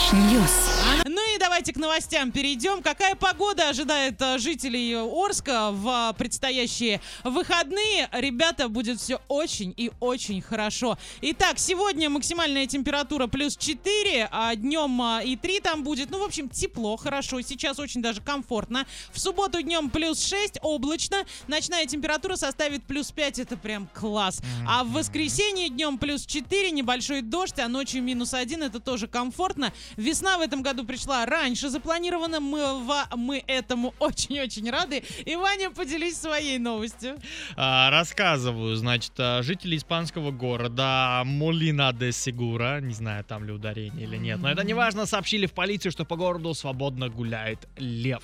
И давайте к новостям перейдем. Какая погода ожидает э, жителей Орска в э, предстоящие выходные? Ребята, будет все очень и очень хорошо. Итак, сегодня максимальная температура плюс 4, а днем э, и 3 там будет. Ну, в общем, тепло, хорошо. Сейчас очень даже комфортно. В субботу днем плюс 6, облачно. Ночная температура составит плюс 5, это прям класс. А в воскресенье днем плюс 4, небольшой дождь, а ночью минус 1, это тоже комфортно. Весна в этом году пришла раньше запланировано. Мы, мы этому очень-очень рады. И, Ваня, поделись своей новостью. А, рассказываю, значит, а, жители испанского города Молина де Сигура, не знаю, там ли ударение или нет, но это не важно, сообщили в полицию, что по городу свободно гуляет лев.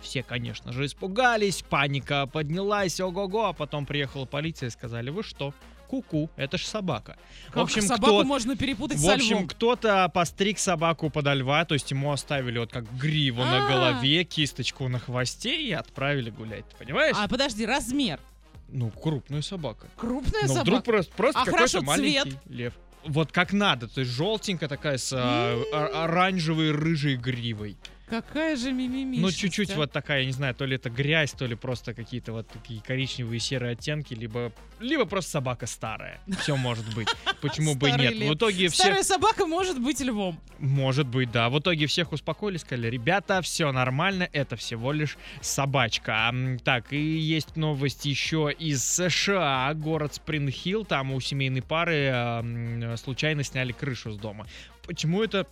Все, конечно же, испугались, паника поднялась, ого-го, а потом приехала полиция и сказали, вы что, ку-ку, это ж собака. Как в общем, собаку кто... можно перепутать В общем, кто-то постриг собаку подо льва, то есть ему оставили вот как гриву на А. голове, кисточку на хвосте и отправили гулять, ты понимаешь? А, подожди, размер. Ну, крупная собака. Крупная Ну, собака. вдруг просто, просто А какой-то маленький цвет? лев. Вот как надо, то есть желтенькая такая с а, а- оранжевой рыжей гривой. Какая же мимимишка. Ну, чуть-чуть вот такая, я не знаю, то ли это грязь, то ли просто какие-то вот такие коричневые серые оттенки, либо, либо просто собака старая. Все может быть. Почему бы и нет? В итоге все... Старая собака может быть львом. Может быть, да. В итоге всех успокоили, сказали, ребята, все нормально, это всего лишь собачка. Так, и есть новость еще из США, город Спрингхилл, там у семейной пары а, случайно сняли крышу с дома. Почему это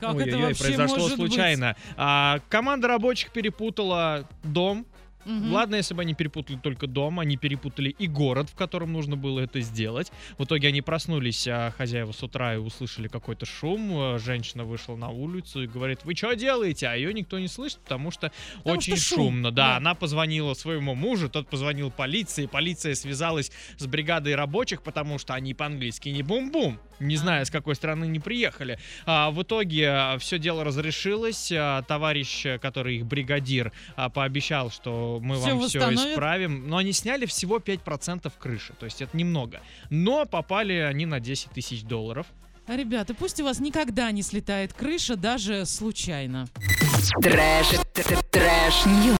Как это Ой-ой-ой, вообще произошло может случайно? А, команда рабочих перепутала дом. Мгм. Ладно, если бы они перепутали только дом, они перепутали и город, в котором нужно было это сделать. В итоге они проснулись, а хозяева с утра и услышали какой-то шум. А, Женщина вышла на улицу и говорит, вы что делаете? А ее никто не слышит, потому что Потому очень что шум, шумно. Да, да. она позвонила своему мужу, тот позвонил полиции, полиция связалась с бригадой рабочих, потому что они по-английски не бум-бум. Не знаю, с какой страны не приехали. А, в итоге все дело разрешилось. А, товарищ, э, который их бригадир, а, пообещал, что мы Всё вам все исправим. Но они сняли всего 5% крыши, то есть это немного. Но попали они на 10 тысяч долларов. Ребята, пусть у вас никогда не слетает крыша, даже случайно. Трэш. Трэш-ньюс.